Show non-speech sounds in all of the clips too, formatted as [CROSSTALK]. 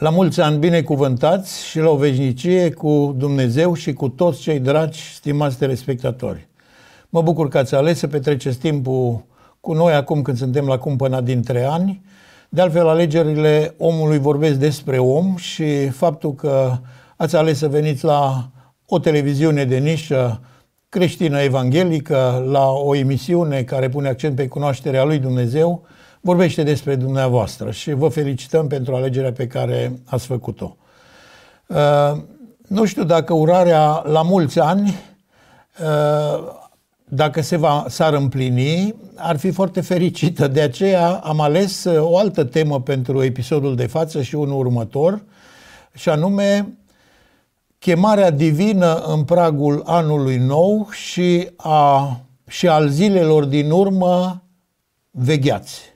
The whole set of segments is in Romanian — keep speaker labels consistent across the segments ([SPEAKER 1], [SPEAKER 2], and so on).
[SPEAKER 1] La mulți ani binecuvântați și la o veșnicie cu Dumnezeu și cu toți cei dragi, stimați telespectatori. Mă bucur că ați ales să petreceți timpul cu noi acum când suntem la cumpăna dintre ani. De altfel, alegerile omului vorbesc despre om și faptul că ați ales să veniți la o televiziune de nișă creștină evanghelică, la o emisiune care pune accent pe cunoașterea lui Dumnezeu, vorbește despre dumneavoastră și vă felicităm pentru alegerea pe care ați făcut-o. Uh, nu știu dacă urarea la mulți ani, uh, dacă se va, s-ar împlini, ar fi foarte fericită. De aceea am ales uh, o altă temă pentru episodul de față și unul următor, și anume chemarea divină în pragul anului nou și, a, și al zilelor din urmă vegheați.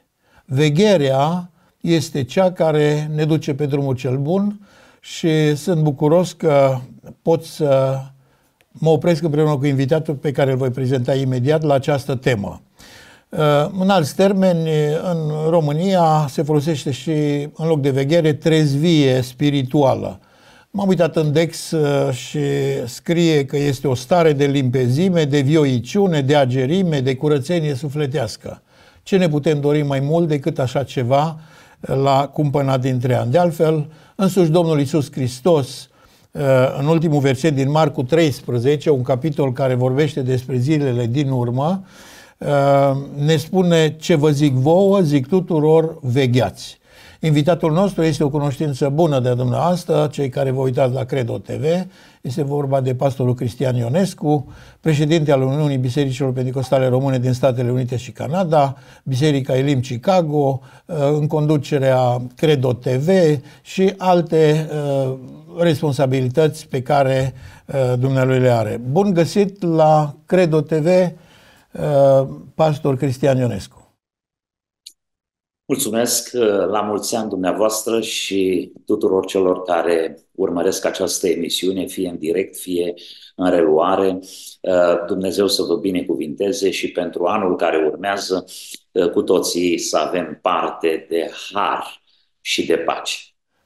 [SPEAKER 1] Vegherea este cea care ne duce pe drumul cel bun și sunt bucuros că pot să mă opresc împreună cu invitatul pe care îl voi prezenta imediat la această temă. Uh, în alți termeni, în România se folosește și, în loc de veghere, trezvie spirituală. M-am uitat în Dex uh, și scrie că este o stare de limpezime, de vioiciune, de agerime, de curățenie sufletească. Ce ne putem dori mai mult decât așa ceva la cumpăna dintre ani? De altfel, însuși Domnul Isus Hristos, uh, în ultimul verset din Marcu 13, un capitol care vorbește despre zilele din urmă, uh, ne spune ce vă zic vouă, zic tuturor, vegheați. Invitatul nostru este o cunoștință bună de dumneavoastră, cei care vă uitați la Credo TV. Este vorba de pastorul Cristian Ionescu, președinte al Uniunii Bisericilor Pentecostale Române din Statele Unite și Canada, Biserica Elim Chicago, uh, în conducerea Credo TV și alte uh, responsabilități pe care uh, dumnealui le are. Bun găsit la Credo TV, pastor Cristian Ionescu.
[SPEAKER 2] Mulțumesc uh, la mulți ani dumneavoastră și tuturor celor care urmăresc această emisiune, fie în direct, fie în reluare. Uh, Dumnezeu să vă binecuvinteze și pentru anul care urmează uh, cu toții să avem parte de har și de pace.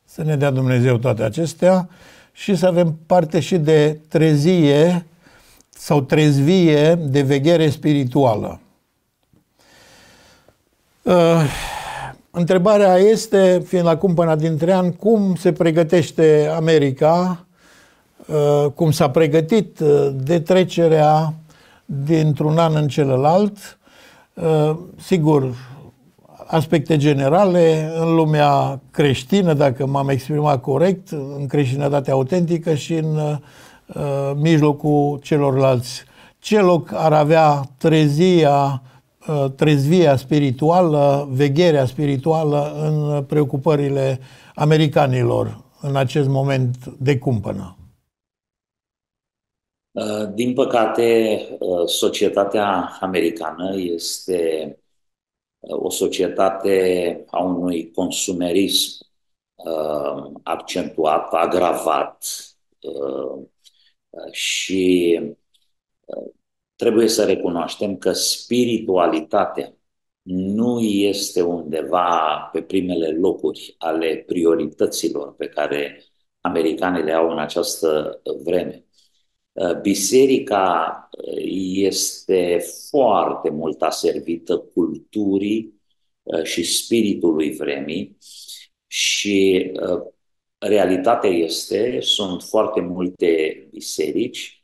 [SPEAKER 1] Să ne dea Dumnezeu toate acestea și să avem parte și de trezie sau trezvie de veghere spirituală. Uh, Întrebarea este, fiind la cumpăna dintre ani, cum se pregătește America, uh, cum s-a pregătit uh, de trecerea dintr-un an în celălalt. Uh, sigur, aspecte generale în lumea creștină, dacă m-am exprimat corect, în creștinătatea autentică și în mijlocul celorlalți. Ce loc ar avea trezia Uh, trezvia spirituală, vegherea spirituală în preocupările americanilor în acest moment de cumpănă?
[SPEAKER 2] Uh, din păcate, uh, societatea americană este o societate a unui consumerism accentuat, agravat și trebuie să recunoaștem că spiritualitatea nu este undeva pe primele locuri ale priorităților pe care americanii le au în această vreme. Biserica este foarte mult aservită culturii uh, și spiritului vremii și uh, realitatea este, sunt foarte multe biserici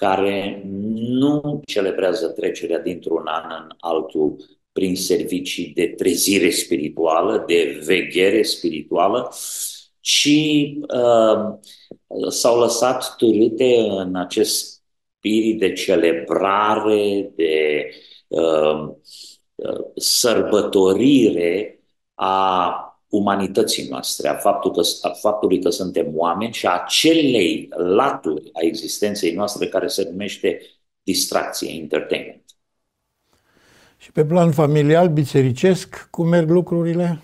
[SPEAKER 2] care nu celebrează trecerea dintr-un an în altul prin servicii de trezire spirituală, de veghere spirituală, ci uh, s-au lăsat târâte în acest spirit de celebrare, de uh, uh sărbătorire a umanității noastre, a, faptul că, a faptului că suntem oameni și a acelei laturi a existenței noastre care se numește distracție, entertainment.
[SPEAKER 1] Și pe plan familial, bisericesc, cum merg lucrurile?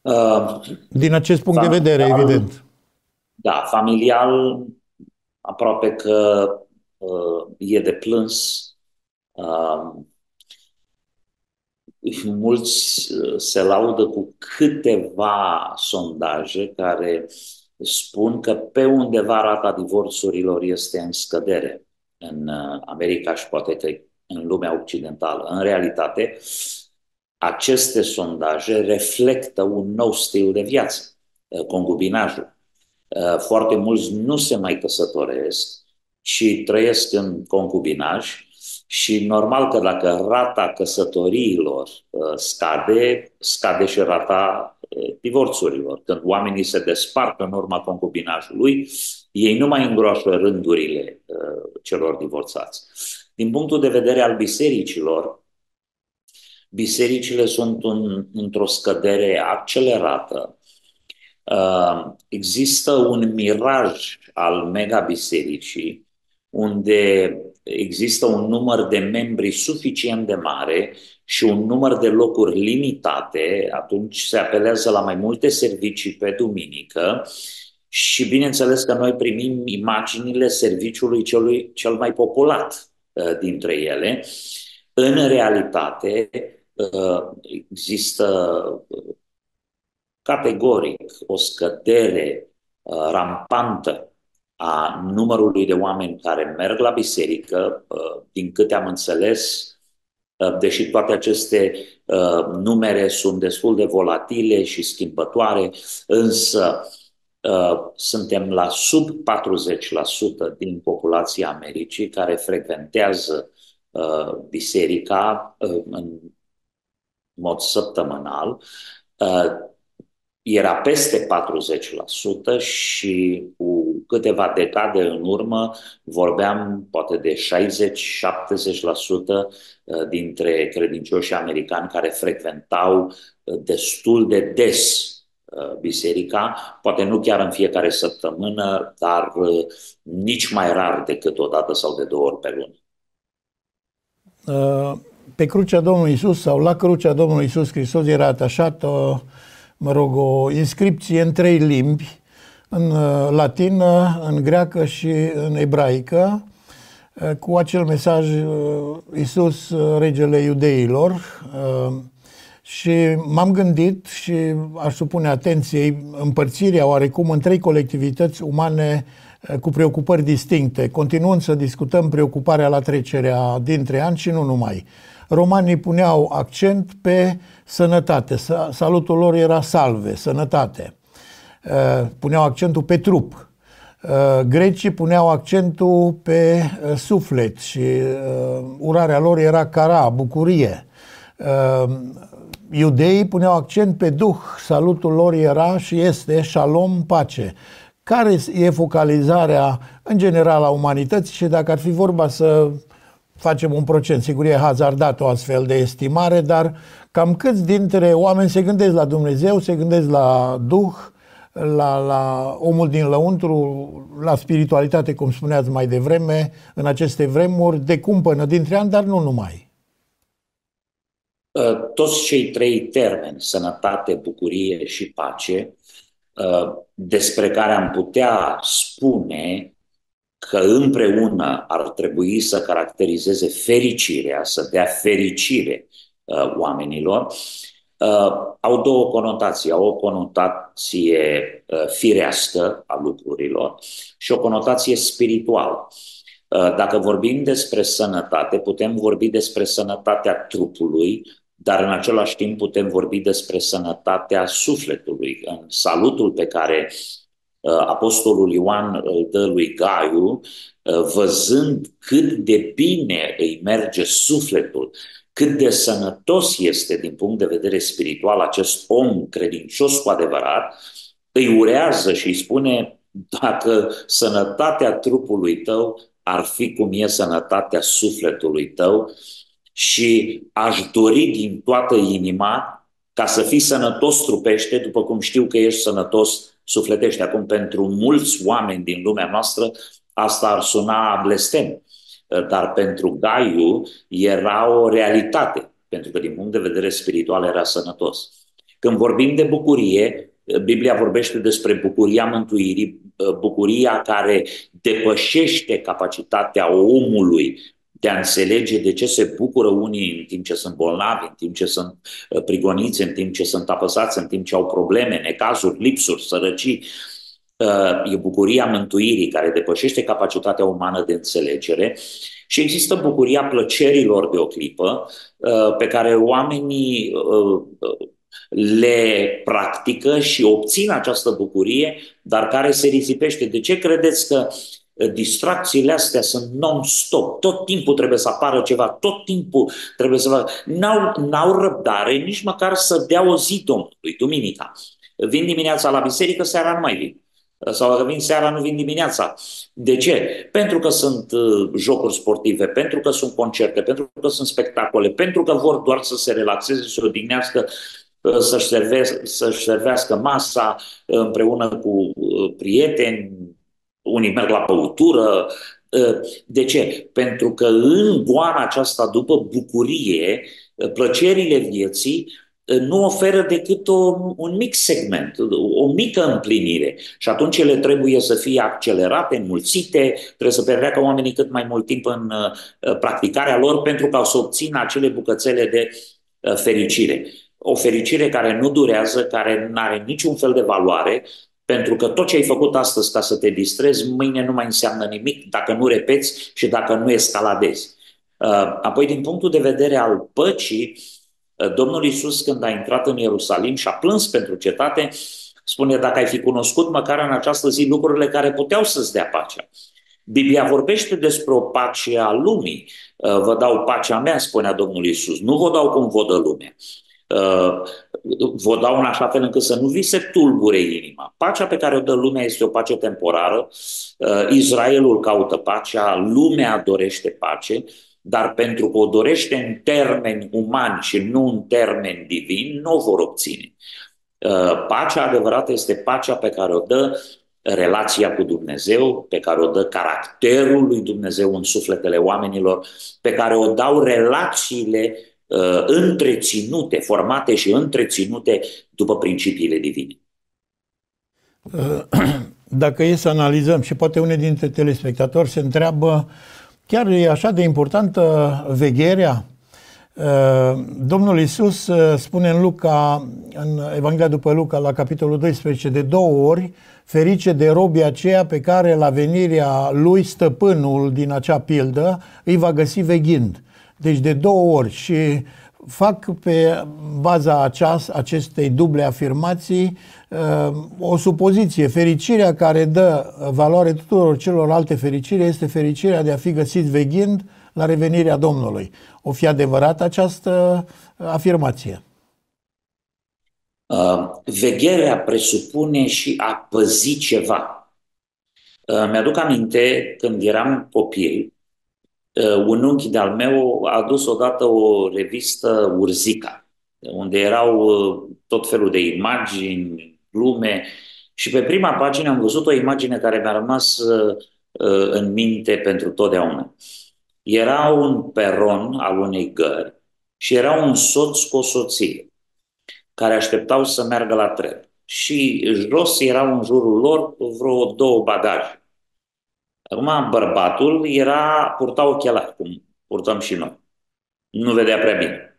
[SPEAKER 1] Uh, Din acest punct familial, de vedere, evident.
[SPEAKER 2] Da, familial aproape că uh, e de plâns. Uh, mulți se laudă cu câteva sondaje care spun că pe undeva rata divorțurilor este în scădere în America și poate că în lumea occidentală. În realitate, aceste sondaje reflectă un nou stil de viață, concubinajul. Foarte mulți nu se mai căsătoresc și trăiesc în concubinaj și normal că dacă rata căsătoriilor uh, scade, scade și rata uh, divorțurilor. Când oamenii se despart în urma concubinajului, ei nu mai îngroașă rândurile uh, celor divorțați. Din punctul de vedere al bisericilor, bisericile sunt un, într-o scădere accelerată. Există un miraj al megabisericii unde există un număr de membri suficient de mare și un număr de locuri limitate, atunci se apelează la mai multe servicii pe duminică și bineînțeles că noi primim imaginile serviciului celui cel mai populat uh, dintre ele. În realitate uh, există uh, categoric o scădere rampantă a numărului de oameni care merg la biserică, uh, din câte am înțeles, uh, deși toate aceste uh, numere sunt destul de volatile și schimbătoare, însă suntem la sub 40% din populația Americii care frecventează biserica în mod săptămânal. Era peste 40% și cu câteva decade în urmă vorbeam poate de 60-70% uh, dintre credincioșii americani care frecventau uh, destul de des uh, biserica, poate nu chiar în fiecare săptămână, dar nici mai rar decât o dată sau de două ori pe lună.
[SPEAKER 1] Pe crucea Domnului Isus sau la crucea Domnului Isus Hristos era atașat mă rog, o inscripție în trei limbi, în uh, latină, în greacă și în ebraică, uh, cu acel mesaj uh, Iisus, regele iudeilor. Și m-am gândit și aș supune atenției împărțirea oarecum în trei colectivități umane cu preocupări distincte, continuând să discutăm preocuparea la trecerea dintre ani și nu numai romanii puneau accent pe sănătate. Salutul lor era salve, sănătate. Uh, puneau accentul pe trup. Uh, grecii puneau accentul pe uh, suflet și urarea lor era cara, bucurie. Iudeii puneau accent pe duh, salutul lor era și este shalom, pace. Care e focalizarea în general a umanității și dacă ar fi vorba să facem un procent. Sigur, e hazardat o astfel de estimare, dar cam câți dintre oameni se gândesc la Dumnezeu, se gândesc la Duh, la, la omul din lăuntru, la spiritualitate, cum spuneați mai devreme, în aceste vremuri, de cumpănă dintre ani, dar nu numai.
[SPEAKER 2] Uh, toți cei trei termeni, sănătate, bucurie și pace, uh, despre care am putea spune că împreună ar trebui să caracterizeze fericirea, să dea fericire uh, oamenilor, uh, au două conotații. Au o conotație uh, firească a lucrurilor și o conotație spirituală. Uh, dacă vorbim despre sănătate, putem vorbi despre sănătatea trupului, dar în același timp putem vorbi despre sănătatea sufletului. În salutul pe care Uh, Apostolul Ioan îl dă lui Gaiu, uh, văzând cât de bine îi merge sufletul, cât de sănătos este din punct de vedere spiritual acest om credincios cu adevărat, îi urează și îi spune dacă sănătatea trupului tău ar fi cum e sănătatea sufletului tău și aș dori din toată inima ca să fii sănătos trupește, după cum știu că ești sănătos sufletește. Acum, pentru mulți oameni din lumea noastră, asta ar suna blestem. Dar pentru Gaiu era o realitate, pentru că din punct de vedere spiritual era sănătos. Când vorbim de bucurie, Biblia vorbește despre bucuria mântuirii, bucuria care depășește capacitatea omului de a înțelege de ce se bucură unii în timp ce sunt bolnavi, în timp ce sunt uh, prigoniți, în timp ce sunt apăsați, în timp ce au probleme, necazuri, lipsuri, sărăcii. Uh, e bucuria mântuirii care depășește capacitatea umană de înțelegere și există bucuria plăcerilor de o clipă uh, pe care oamenii le practică și obțin această bucurie, dar care se risipește. De ce credeți că distracțiile astea sunt non-stop, tot timpul trebuie să apară ceva, tot timpul trebuie să facă. N-au, n-au răbdare nici măcar să dea o zi Domnului, duminica. Vin dimineața la biserică, seara nu mai vin. Sau dacă vin seara, nu vin dimineața. De ce? Pentru că sunt uh, jocuri sportive, pentru că sunt concerte, pentru că sunt spectacole, pentru că vor doar să se relaxeze, să se odihnească, uh, să-și, serve, să-și servească masa uh, împreună cu uh, prieteni, unii merg la băutură. Ă, de ce? Pentru că în goana aceasta, după bucurie, ă, plăcerile vieții ă, nu oferă decât o, un mic segment, o mică împlinire. Și atunci ele trebuie să fie accelerate, înmulțite, trebuie să petreacă oamenii cât mai mult timp în practicarea lor pentru ca să obțină acele bucățele de fericire. O fericire care nu durează, care nu are niciun fel de valoare, pentru că tot ce ai făcut astăzi ca să te distrezi, mâine nu mai înseamnă nimic dacă nu repeți și dacă nu escaladezi. Uh, apoi, din punctul de vedere al păcii, uh, Domnul Isus, când a intrat în Ierusalim și a plâns pentru cetate, spune, dacă ai fi cunoscut măcar în această zi lucrurile care puteau să-ți dea pacea. Biblia vorbește despre o pace a lumii. Uh, vă dau pacea mea, spunea Domnul Isus. Nu vă dau cum vă dă lumea. Uh, vă dau în așa fel încât să nu vi se tulbure inima. Pacea pe care o dă lumea este o pace temporară. Uh, Israelul caută pacea, lumea dorește pace, dar pentru că o dorește în termeni umani și nu în termeni divini, nu o vor obține. Uh, pacea adevărată este pacea pe care o dă relația cu Dumnezeu, pe care o dă caracterul lui Dumnezeu în sufletele oamenilor, pe care o dau relațiile uh, întreținute, formate și întreținute după principiile divine.
[SPEAKER 1] Uh, [CLEARS THROAT] dacă e să analizăm și poate unii dintre telespectatori se întreabă chiar e așa de importantă vegherea? Uh, Domnul Isus uh, spune în Luca, în Evanghelia după Luca, la capitolul 12, de două ori, ferice de robii aceea pe care la venirea lui stăpânul din acea pildă îi va găsi veghind. Deci de două ori și fac pe baza aceast, acestei duble afirmații uh, o supoziție. Fericirea care dă valoare tuturor celorlalte fericire este fericirea de a fi găsit veghind la revenirea Domnului. O fi adevărat această afirmație?
[SPEAKER 2] Uh, vegherea presupune și a păzi ceva. Uh, mi-aduc aminte când eram copil, Uh, un unchi de-al meu a adus odată o revistă Urzica, unde erau uh, tot felul de imagini, glume și pe prima pagină am văzut o imagine care mi-a rămas uh, în minte pentru totdeauna. Era un peron al unei gări și era un soț cu o soție care așteptau să meargă la tren. Și jos erau în jurul lor vreo două bagaje. Acum, bărbatul era, purta ochelari, cum purtăm și noi. Nu vedea prea bine.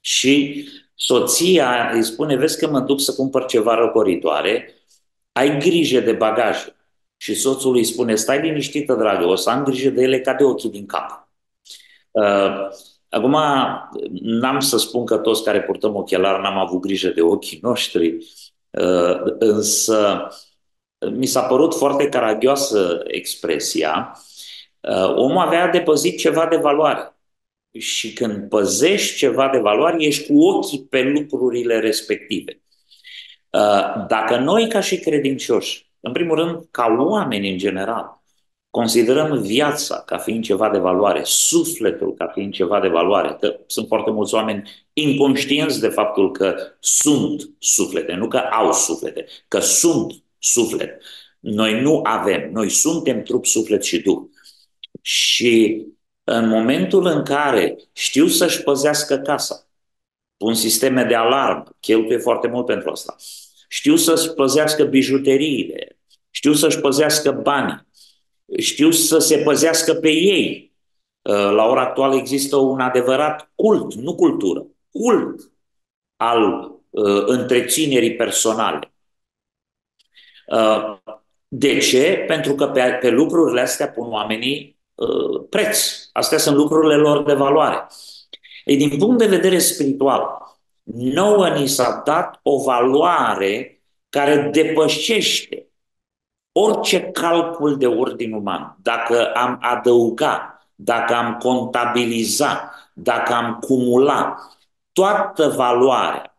[SPEAKER 2] Și soția îi spune, vezi că mă duc să cumpăr ceva răcoritoare, ai grijă de bagaje. Și soțul îi spune, stai liniștită, dragă, o să am grijă de ele ca de ochii din cap. Uh, acum, n-am să spun că toți care purtăm ochelari n-am avut grijă de ochii noștri, uh, însă mi s-a părut foarte caragioasă expresia, uh, omul avea de păzit ceva de valoare. Și când păzești ceva de valoare, ești cu ochii pe lucrurile respective. Uh, dacă noi, ca și credincioși, în primul rând, ca oameni în general, considerăm viața ca fiind ceva de valoare, sufletul ca fiind ceva de valoare, că sunt foarte mulți oameni inconștienți de faptul că sunt suflete, nu că au suflete, că sunt suflet. Noi nu avem, noi suntem trup, suflet și duh. Și în momentul în care știu să-și păzească casa, pun sisteme de alarmă, cheltuie foarte mult pentru asta, știu să-și păzească bijuteriile, știu să-și păzească banii, știu să se păzească pe ei, La ora actuală există un adevărat cult, nu cultură, cult al întreținerii personale. De ce? Pentru că pe, pe lucrurile astea pun oamenii preț. Astea sunt lucrurile lor de valoare. Ei, din punct de vedere spiritual, nouă ni s-a dat o valoare care depășește orice calcul de ordin uman. Dacă am adăugat, dacă am contabilizat, dacă am cumulat toată valoarea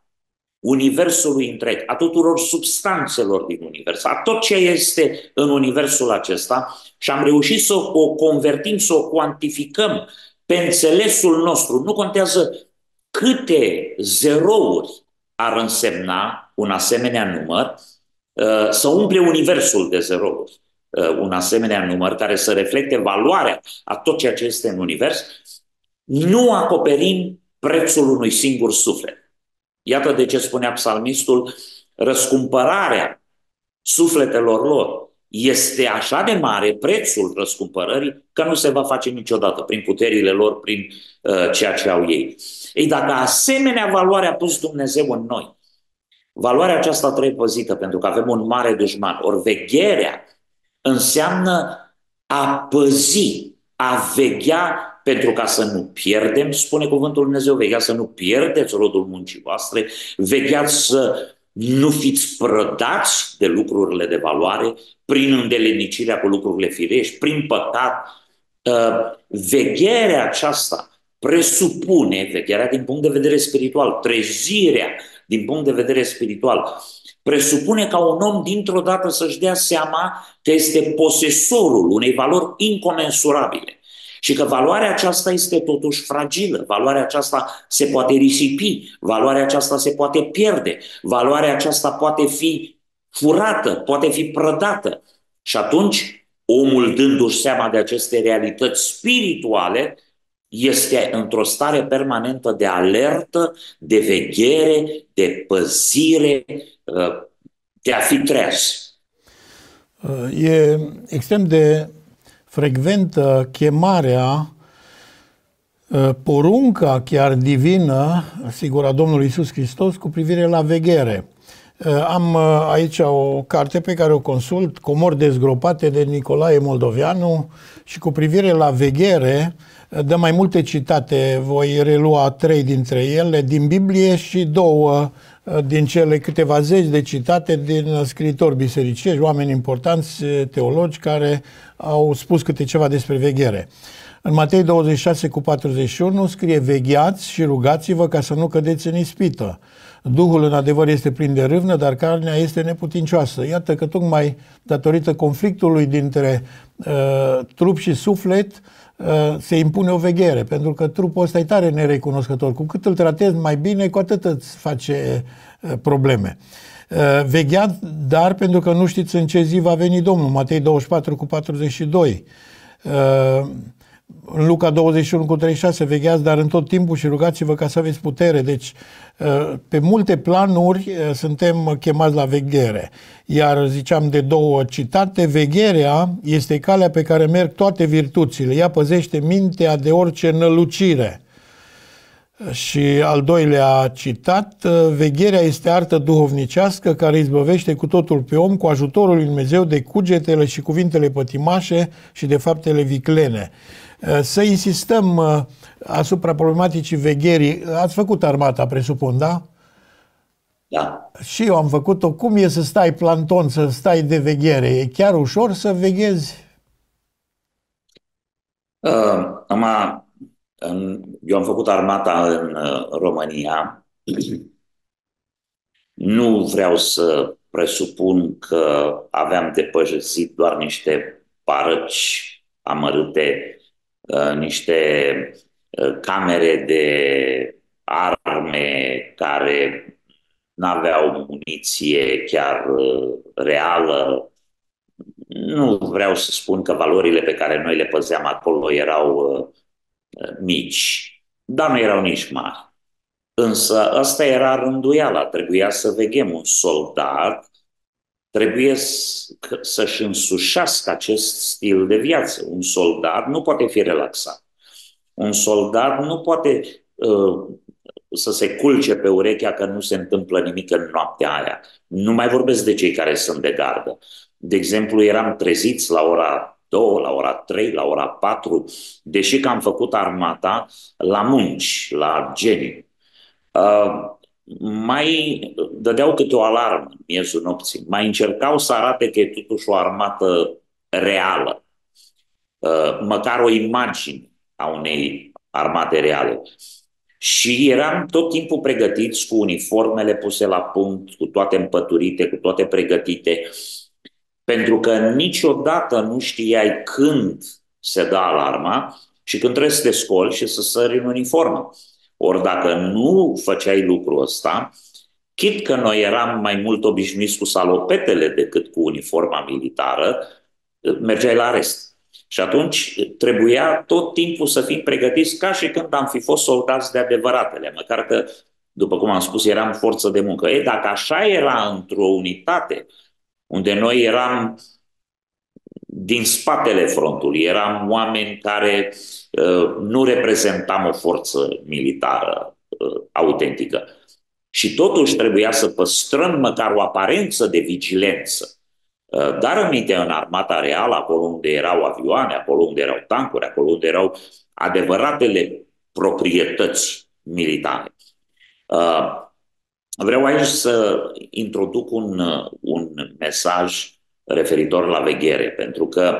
[SPEAKER 2] Universului întreg, a tuturor substanțelor din Univers, a tot ce este în Universul acesta și am reușit să o convertim, să o cuantificăm pe înțelesul nostru. Nu contează câte zerouri ar însemna un asemenea număr, uh, să umple universul de zerouri, uh, un asemenea număr care să reflecte valoarea a tot ceea ce este în univers, nu acoperim prețul unui singur suflet. Iată de ce spunea psalmistul, răscumpărarea sufletelor lor este așa de mare prețul răscumpărării că nu se va face niciodată prin puterile lor, prin uh, ceea ce au ei. Ei, dacă asemenea valoare a pus Dumnezeu în noi, valoarea aceasta trebuie păzită pentru că avem un mare dușman. Ori vegherea înseamnă a păzi, a veghea pentru ca să nu pierdem, spune cuvântul Dumnezeu, vegheați să nu pierdeți rodul muncii voastre, vegheați să nu fiți prădați de lucrurile de valoare prin îndelenicirea cu lucrurile firești, prin păcat. Uh, vegherea aceasta presupune, vegherea din punct de vedere spiritual, trezirea din punct de vedere spiritual, presupune ca un om dintr-o dată să-și dea seama că este posesorul unei valori incomensurabile și că valoarea aceasta este totuși fragilă, valoarea aceasta se poate risipi, valoarea aceasta se poate pierde, valoarea aceasta poate fi furată, poate fi prădată. Și atunci, omul dându-și seama de aceste realități spirituale, este într-o stare permanentă de alertă, de veghere, de păzire, de a fi treaz.
[SPEAKER 1] E extrem de frecventă chemarea, ă, porunca chiar divină, sigur, a Domnului Isus Hristos cu privire la veghere. Ă, am ă, aici o carte pe care o consult, Comori dezgropate de Nicolae Moldovianu și cu privire la veghere, dă mai multe citate, voi relua trei dintre ele din Biblie și două din cele câteva zeci de citate din scriitori bisericești, oameni importanți, teologi, care au spus câte ceva despre veghere. În Matei 26 cu 41 scrie Vegheați și rugați-vă ca să nu cădeți în ispită. Duhul în adevăr este plin de râvnă, dar carnea este neputincioasă. Iată că tocmai datorită conflictului dintre uh, trup și suflet uh, se impune o veghere, pentru că trupul ăsta e tare nerecunoscător. Cu cât îl tratezi mai bine, cu atât îți face uh, probleme. Uh, vegheați, dar pentru că nu știți în ce zi va veni Domnul. Matei 24 cu 42. Uh, în Luca 21 cu 36, vegheați, dar în tot timpul și rugați-vă ca să aveți putere. Deci, uh, pe multe planuri suntem chemați la veghere. Iar ziceam de două citate, vegherea este calea pe care merg toate virtuțile. Ea păzește mintea de orice nălucire. Și al doilea citat, vegherea este artă duhovnicească care izbăvește cu totul pe om cu ajutorul lui Dumnezeu de cugetele și cuvintele pătimașe și de faptele viclene. Să insistăm uh, asupra problematicii vegherii. Ați făcut armata, presupun, da?
[SPEAKER 2] Da.
[SPEAKER 1] Și eu am făcut-o. Cum e să stai planton, să stai de veghere? E chiar ușor să veghezi?
[SPEAKER 2] Uh, am eu am făcut armata în uh, România. [CLEARS THROAT] Nu vreau să presupun că aveam depășit doar niște parăci amărâte, uh, niște uh, camere de arme care n-aveau muniție chiar reală. Nu vreau să spun că valorile pe care noi le păzeam acolo erau mici, dar nu erau nici mari. Însă asta era rânduiala, trebuia să veghem un soldat, trebuie să-și însușească acest stil de viață. Un soldat nu poate fi relaxat. Un soldat nu poate uh, să se culce pe urechea că nu se întâmplă nimic în noaptea aia. Nu mai vorbesc de cei care sunt de gardă. De exemplu, eram treziți la ora 2, la ora 3, la ora 4, deși că am făcut armata la munci, la genii. Uh, mai dădeau câte o alarmă în miezul nopții, mai încercau să arate că e totuși o armată reală, uh, măcar o imagine a unei armate reale. Și eram tot timpul pregătiți cu uniformele puse la punct, cu toate împăturite, cu toate pregătite, pentru că niciodată nu știai când se dă alarma și când trebuie să te scoli și să sări în uniformă. Ori dacă nu făceai lucrul ăsta, chit că noi eram mai mult obișnuiți cu salopetele decât cu uniforma militară, mergeai la arest. Și atunci trebuia tot timpul să fim pregătiți ca și când am fi fost soldați de adevăratele, măcar că, după cum am spus, eram forță de muncă. E, dacă așa era într-o unitate, unde noi eram din spatele frontului, eram oameni care uh, nu reprezentam o forță militară uh, autentică. Și totuși trebuia să păstrăm măcar o aparență de vigilență Uh, dar aminte în armata reală, acolo unde erau avioane, acolo unde erau tancuri, acolo unde erau adevăratele proprietăți militare. Uh, vreau aici să introduc un, uh, un mesaj referitor la veghere, pentru că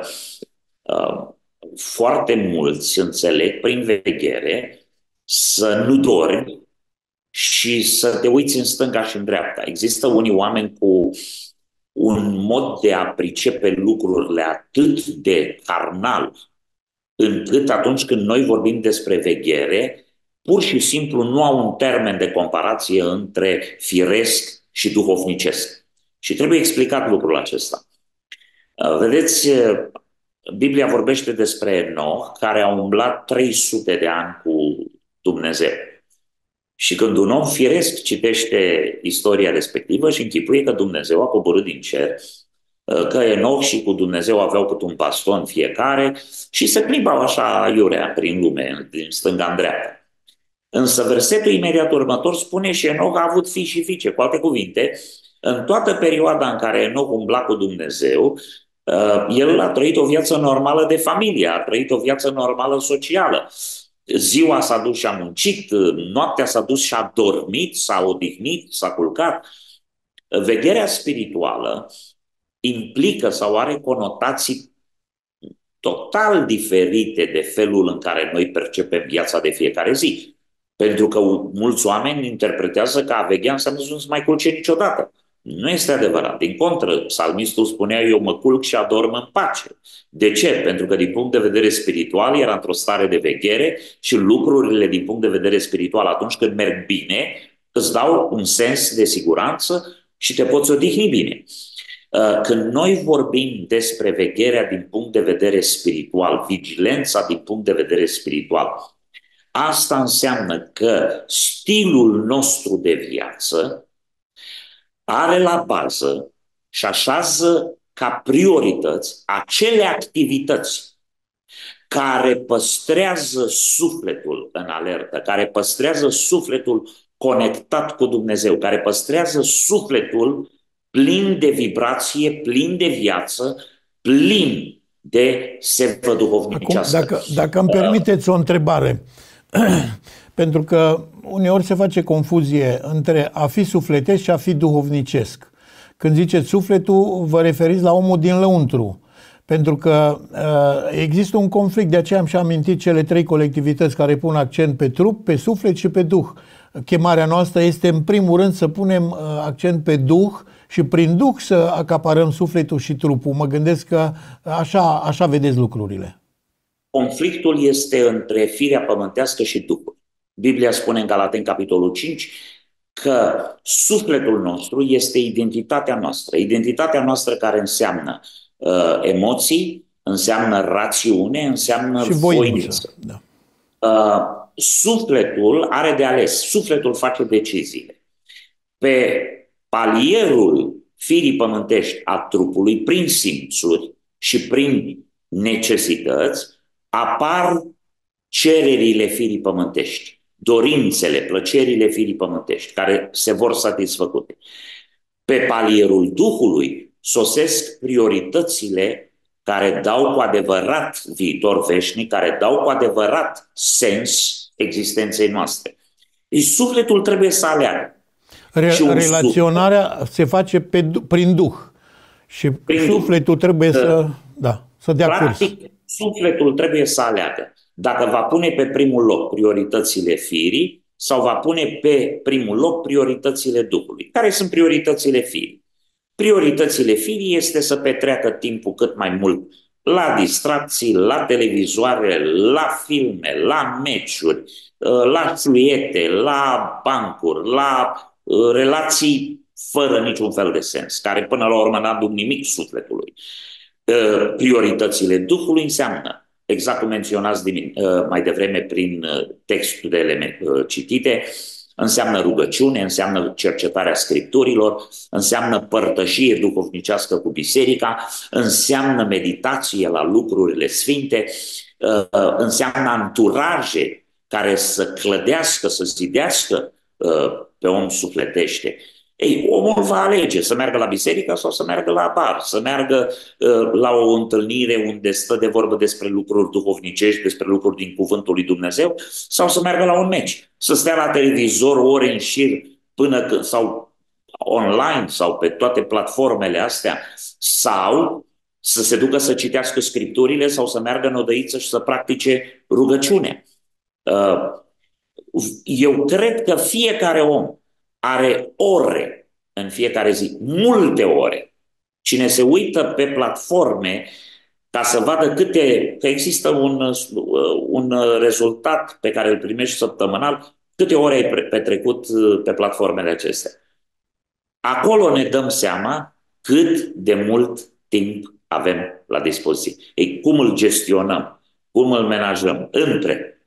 [SPEAKER 2] foarte mulți înțeleg prin veghere să nu dormi și să te uiți în stânga și în dreapta. Există unii oameni cu un mod de a pricepe lucrurile atât de carnal, încât atunci când noi vorbim despre veghere, pur și simplu nu au un termen de comparație între firesc și duhovnicesc. Și trebuie explicat lucrul acesta. Vedeți, Biblia vorbește despre Enoch, care a umblat 300 de ani cu Dumnezeu. Și când un om firesc citește istoria respectivă și închipuie că Dumnezeu a coborât din cer, uh, că Enoch și cu Dumnezeu aveau cât un baston fiecare și se plimbau așa iurea prin lume, din stânga în dreapta. Însă versetul imediat următor spune și Enoch a avut fi și fiice. Cu alte cuvinte, în toată perioada în care Enoch umbla cu Dumnezeu, uh, el a trăit o viață normală de familie, a trăit o viață normală socială ziua s-a dus și a muncit, noaptea s-a dus și a dormit, s-a odihnit, s-a culcat. Vegherea spirituală implică sau are conotații total diferite de felul în care noi percepem viața de fiecare zi. Pentru că mulți oameni interpretează că a veghea înseamnă să nu se mai culce niciodată. Nu este adevărat. Din contră, psalmistul spunea, eu mă culc și adorm în pace. De ce? Pentru că din punct de vedere spiritual era într-o stare de veghere și lucrurile din punct de vedere spiritual atunci când merg bine îți dau un sens de siguranță și te poți odihni bine. Uh, când noi vorbim despre vegherea din punct de vedere spiritual, vigilența din punct de vedere spiritual, asta înseamnă că stilul nostru de viață are la bază și așează ca priorități acele activități care păstrează sufletul în alertă, care păstrează sufletul conectat cu Dumnezeu, care păstrează sufletul plin de vibrație, plin de viață, plin de sevă duhovnicească.
[SPEAKER 1] Acum, dacă, dacă îmi permiteți o întrebare, [CLEARS THROAT] pentru că uneori se face confuzie între a fi sufletesc și a fi duhovnicesc. Când ziceți sufletul, vă referiți la omul din lăuntru. Pentru că uh, există un conflict, de aceea am și amintit cele trei colectivități care pun accent pe trup, pe suflet și pe duh. Chemarea noastră este în primul rând să punem uh, accent pe duh și prin duh să acaparăm sufletul și trupul. Mă gândesc că așa, așa vedeți lucrurile.
[SPEAKER 2] Conflictul este între firea pământească și duhul. Biblia spune în Galaten, capitolul 5, că sufletul nostru este identitatea noastră. Identitatea noastră care înseamnă uh, emoții, înseamnă rațiune, înseamnă și voință. Da. Uh, sufletul are de ales, sufletul face deciziile. Pe palierul firii pământești a trupului, prin simțuri și prin necesități, apar cererile firii pământești, dorințele, plăcerile firii pământești, care se vor satisfăcute. Pe palierul Duhului sosesc prioritățile care dau cu adevărat viitor veșnic, care dau cu adevărat sens existenței noastre. Deci sufletul trebuie să aleagă.
[SPEAKER 1] Re- relaționarea suflet. se face pe, prin Duh și prin sufletul Duh. trebuie să, da, să dea Practic, curs.
[SPEAKER 2] sufletul trebuie să aleagă dacă va pune pe primul loc prioritățile firii sau va pune pe primul loc prioritățile Duhului. Care sunt prioritățile firii? Prioritățile firii este să petreacă timpul cât mai mult la distracții, la televizoare, la filme, la meciuri, la fluiete, la bancuri, la uh, relații fără niciun fel de sens, care până la urmă n-aduc nimic sufletului. Uh, prioritățile Duhului înseamnă exact cum menționați uh, mai devreme prin uh, textele uh, citite, înseamnă rugăciune, înseamnă cercetarea scripturilor, înseamnă părtășie duhovnicească cu biserica, înseamnă meditație la lucrurile sfinte, înseamnă anturaje care să clădească, să zidească pe om sufletește. Ei, omul va alege să meargă la biserică sau să meargă la bar, să meargă uh, la o întâlnire unde stă de vorbă despre lucruri duhovnicești, despre lucruri din Cuvântul lui Dumnezeu, sau să meargă la un meci, să stea la televizor ore în șir până când, sau online sau pe toate platformele astea, sau să se ducă să citească scripturile sau să meargă în odăiță și să practice rugăciune. Uh, eu cred că fiecare om are ore în fiecare zi, multe ore. Cine se uită pe platforme ca să vadă câte, că există un, un rezultat pe care îl primești săptămânal, câte ore ai petrecut pe platformele acestea. Acolo ne dăm seama cât de mult timp avem la dispoziție. Ei, cum îl gestionăm, cum îl menajăm între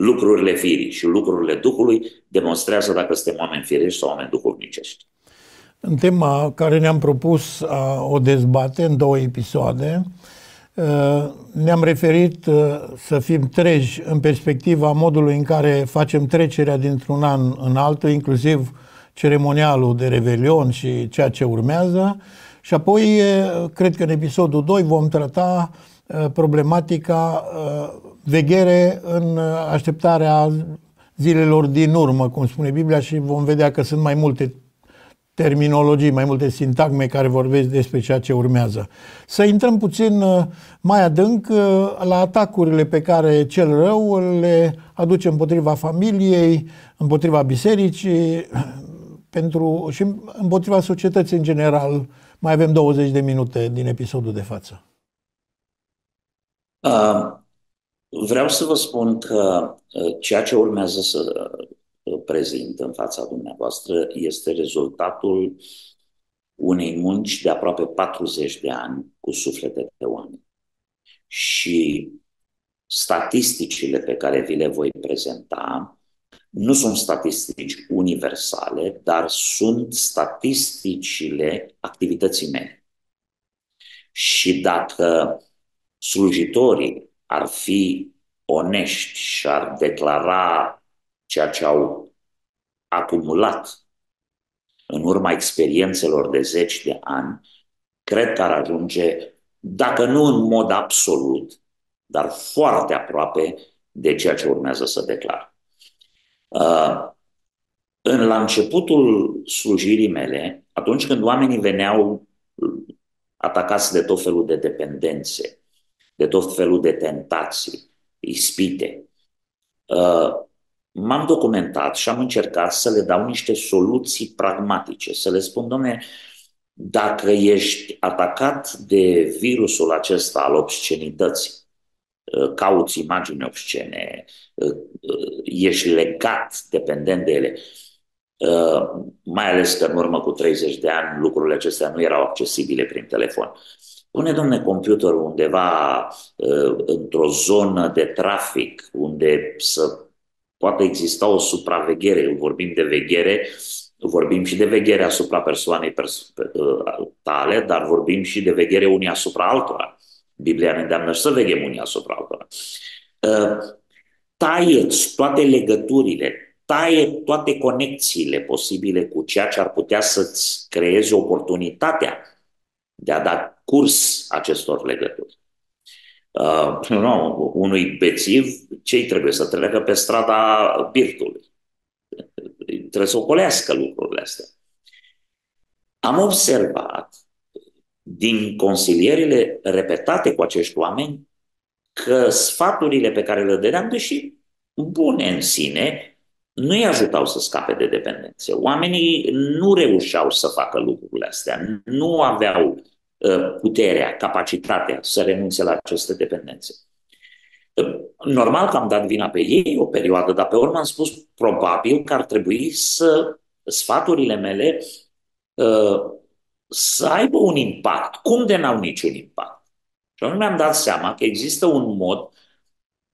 [SPEAKER 2] lucrurile firii și lucrurile Duhului demonstrează dacă suntem oameni firești sau oameni duhovnicești.
[SPEAKER 1] În tema care ne-am propus a o dezbate în două episoade, ne-am referit să fim treji în perspectiva modului în care facem trecerea dintr-un an în altul, inclusiv ceremonialul de revelion și ceea ce urmează. Și apoi, cred că în episodul 2 vom trata problematica veghere în așteptarea zilelor din urmă, cum spune Biblia, și vom vedea că sunt mai multe terminologii, mai multe sintagme care vorbesc despre ceea ce urmează. Să intrăm puțin uh, mai adânc uh, la atacurile pe care cel rău le aduce împotriva familiei, împotriva bisericii [CLEARS THROAT] pentru, și împotriva societății în general. Mai avem 20 de minute din episodul de față.
[SPEAKER 2] Uh, Vreau să vă spun că uh, ceea ce urmează să uh, prezint în fața dumneavoastră este rezultatul unei munci de aproape 40 de ani cu suflete de oameni. Și statisticile pe care vi le voi prezenta nu sunt statistici universale, dar sunt statisticile activității mele. Și dacă slujitorii ar fi onești și ar declara ceea ce au acumulat în urma experiențelor de zeci de ani, cred că ar ajunge, dacă nu în mod absolut, dar foarte aproape de ceea ce urmează să declar. Uh, în la începutul slujirii mele, atunci când oamenii veneau atacați de tot felul de dependențe, de tot felul de tentații, ispite. Uh, m-am documentat și am încercat să le dau niște soluții pragmatice, să le spun, domne, dacă ești atacat de virusul acesta al obscenității, uh, cauți imagini obscene, uh, ești legat, dependent de ele, mai ales că în urmă cu 30 de ani lucrurile acestea nu erau accesibile prin telefon. Pune, domne, computerul undeva uh, într-o zonă de trafic unde să poate exista o supraveghere. Vorbim de veghere, vorbim și de veghere asupra persoanei pers- uh, tale, dar vorbim și de veghere unii asupra altora. Biblia ne îndeamnă să veghem unii asupra altora. Uh, taie toate legăturile, taie toate conexiile posibile cu ceea ce ar putea să-ți creeze oportunitatea de a da curs acestor legături. Uh, nu, unui bețiv, ce trebuie să treacă pe strada birtului? Trebuie să ocolească lucrurile astea. Am observat din consilierile repetate cu acești oameni că sfaturile pe care le dădeam, deși bune în sine, nu îi ajutau să scape de dependențe. Oamenii nu reușeau să facă lucrurile astea, nu aveau uh, puterea, capacitatea să renunțe la aceste dependențe. Uh, normal că am dat vina pe ei o perioadă, dar pe urmă am spus probabil că ar trebui să sfaturile mele uh, să aibă un impact. Cum de n-au niciun impact? Și anume am dat seama că există un mod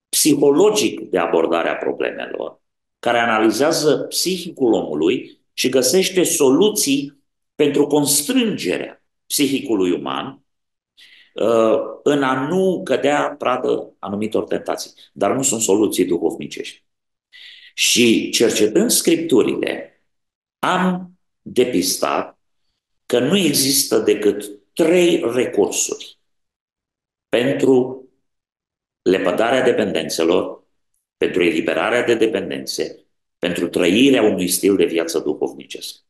[SPEAKER 2] psihologic de abordare a problemelor, care analizează psihicul omului și găsește soluții pentru constrângerea psihicului uman uh, în a nu cădea pradă anumitor tentații. Dar nu sunt soluții duhovnicești. Și cercetând scripturile, am depistat că nu există decât trei recursuri pentru lepădarea dependențelor, pentru eliberarea de dependențe, pentru trăirea unui stil de viață duhovnicesc.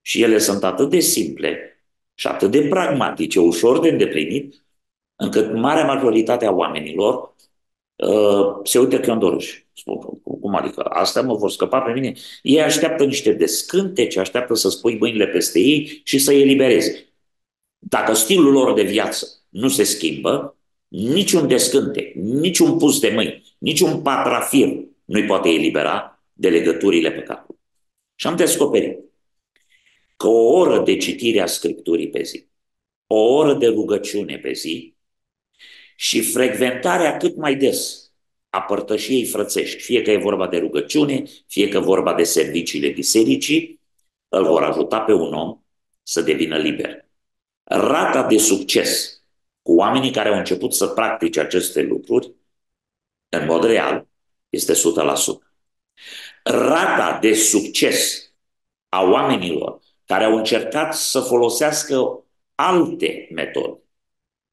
[SPEAKER 2] Și ele sunt atât de simple și atât de pragmatice, ușor de îndeplinit, încât marea majoritate a oamenilor uh, se uită că îndorâși. Spun, cum adică? Astea mă vor scăpa pe mine. Ei așteaptă niște descântece, așteaptă să spui mâinile peste ei și să i elibereze. Dacă stilul lor de viață nu se schimbă, niciun descânte, niciun pus de mâini, niciun patrafir nu-i poate elibera de legăturile păcatului. Și am descoperit că o oră de citire a Scripturii pe zi, o oră de rugăciune pe zi și frecventarea cât mai des a părtășiei frățești, fie că e vorba de rugăciune, fie că e vorba de serviciile bisericii, îl vor ajuta pe un om să devină liber. Rata de succes cu oamenii care au început să practice aceste lucruri, în mod real, este 100%. Rata de succes a oamenilor care au încercat să folosească alte metode,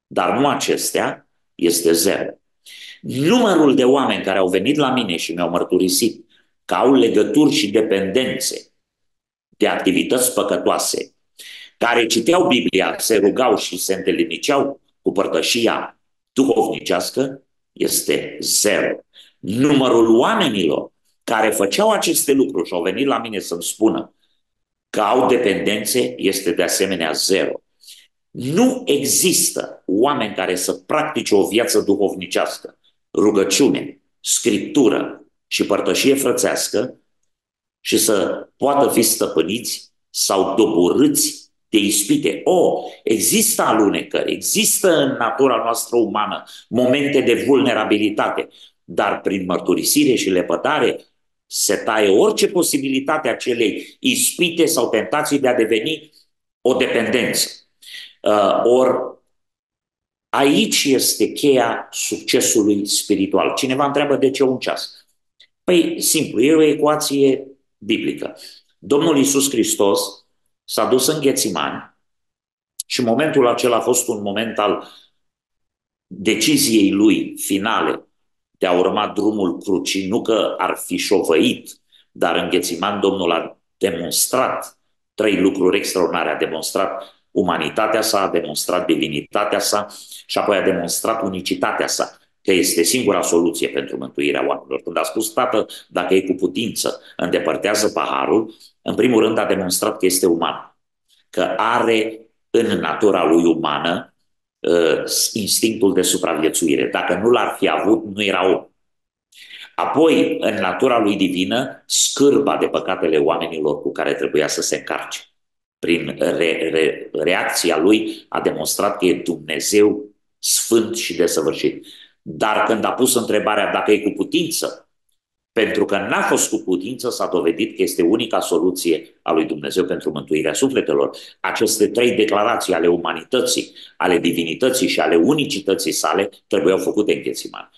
[SPEAKER 2] dar nu acestea, este zero. Numărul de oameni care au venit la mine și mi-au mărturisit că au legături și dependențe de activități păcătoase, care citeau Biblia, se rugau și se înteliniceau cu părtășia duhovnicească este zero. Numărul oamenilor care făceau aceste lucruri și au venit la mine să-mi spună că au dependențe este de asemenea zero. Nu există oameni care să practice o viață duhovnicească, rugăciune, scriptură și părtășie frățească și să poată fi stăpâniți sau doborâți de ispite. O, există alunecări, există în natura noastră umană momente de vulnerabilitate, dar prin mărturisire și lepădare se taie orice posibilitate a celei ispite sau tentații de a deveni o dependență. Uh, or, aici este cheia succesului spiritual. Cineva întreabă de ce un ceas. Păi, simplu, e o ecuație biblică. Domnul Iisus Hristos s-a dus în Ghețimani și momentul acela a fost un moment al deciziei lui finale de a urma drumul crucii, nu că ar fi șovăit, dar în Ghețiman Domnul a demonstrat trei lucruri extraordinare. A demonstrat umanitatea sa, a demonstrat divinitatea sa și apoi a demonstrat unicitatea sa, că este singura soluție pentru mântuirea oamenilor. Când a spus, Tată, dacă e cu putință, îndepărtează paharul, în primul rând a demonstrat că este uman, că are în natura lui umană uh, instinctul de supraviețuire. Dacă nu l-ar fi avut, nu era om. Apoi, în natura lui divină, scârba de păcatele oamenilor cu care trebuia să se încarce. Prin re, re, reacția lui a demonstrat că e Dumnezeu sfânt și desăvârșit. Dar când a pus întrebarea dacă e cu putință pentru că n-a fost cu putință, s-a dovedit că este unica soluție a lui Dumnezeu pentru mântuirea sufletelor. Aceste trei declarații ale umanității, ale divinității și ale unicității sale trebuiau făcute în Ghețiman.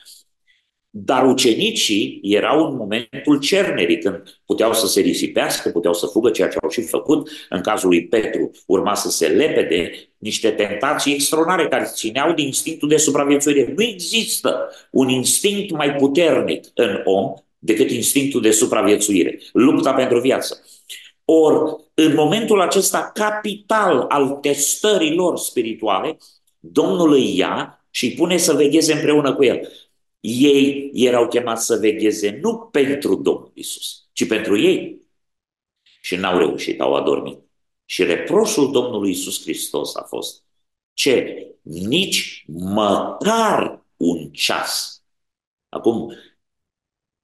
[SPEAKER 2] dar ucenicii erau în momentul cernerii, când puteau să se risipească, puteau să fugă, ceea ce au și făcut. În cazul lui Petru urma să se lepe de niște tentații extraordinare care țineau din instinctul de supraviețuire. Nu există un instinct mai puternic în om decât instinctul de supraviețuire, lupta pentru viață. Or, în momentul acesta capital al testărilor spirituale, Domnul îi ia și îi pune să vegheze împreună cu el. Ei erau chemați să vegheze nu pentru Domnul Isus, ci pentru ei. Și n-au reușit, au adormit. Și reproșul Domnului Isus Hristos a fost ce? Nici măcar un ceas. Acum,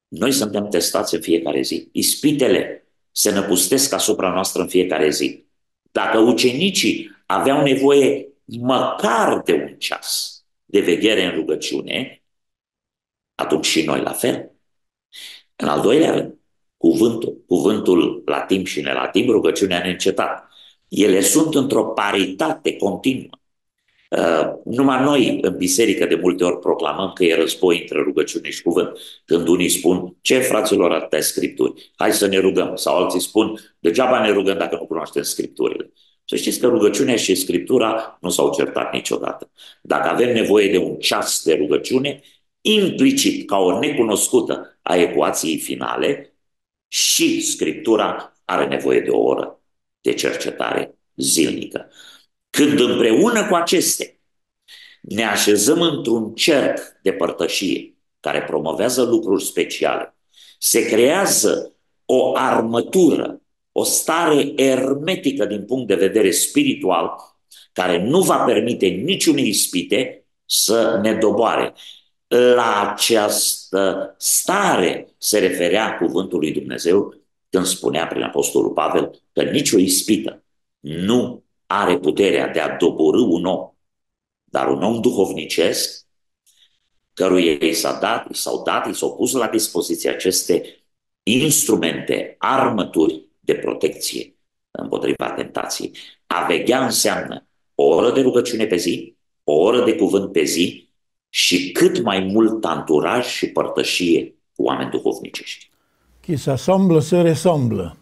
[SPEAKER 2] noi suntem testați în fiecare zi. Ispitele se năpustesc asupra noastră în fiecare zi. Dacă ucenicii aveau nevoie măcar de un ceas de veghere în rugăciune, atunci și noi la fel. În al doilea rând, cuvântul, cuvântul la timp și ne la timp, rugăciunea neîncetat. Ele sunt într-o paritate continuă. Uh, numai noi în biserică de multe ori proclamăm că e război între rugăciune și cuvânt. Când unii spun, ce fraților atâtea scripturi? Hai să ne rugăm. Sau alții spun, degeaba ne rugăm dacă nu cunoaștem scripturile. Să știți că rugăciunea și scriptura nu s-au certat niciodată. Dacă avem nevoie de un ceas de rugăciune, implicit, ca o necunoscută a ecuației finale, și scriptura are nevoie de o oră de cercetare zilnică. Când împreună cu acestea ne așezăm într-un cerc de părtășie care promovează lucruri speciale, se creează o armătură, o stare ermetică din punct de vedere spiritual, care nu va permite niciunei ispite să ne doboare. La această stare se referea cuvântul lui Dumnezeu când spunea prin Apostolul Pavel că nicio ispită nu are puterea de a doborâ un om, dar un om duhovnicesc, căruia i s-a dat, i s-au dat, i s-au pus la dispoziție aceste instrumente, armături de protecție împotriva tentației. A veghea înseamnă o oră de rugăciune pe zi, o oră de cuvânt pe zi și cât mai mult anturaj și părtășie cu oameni duhovnicești.
[SPEAKER 1] Qui s'assemble se ressemble.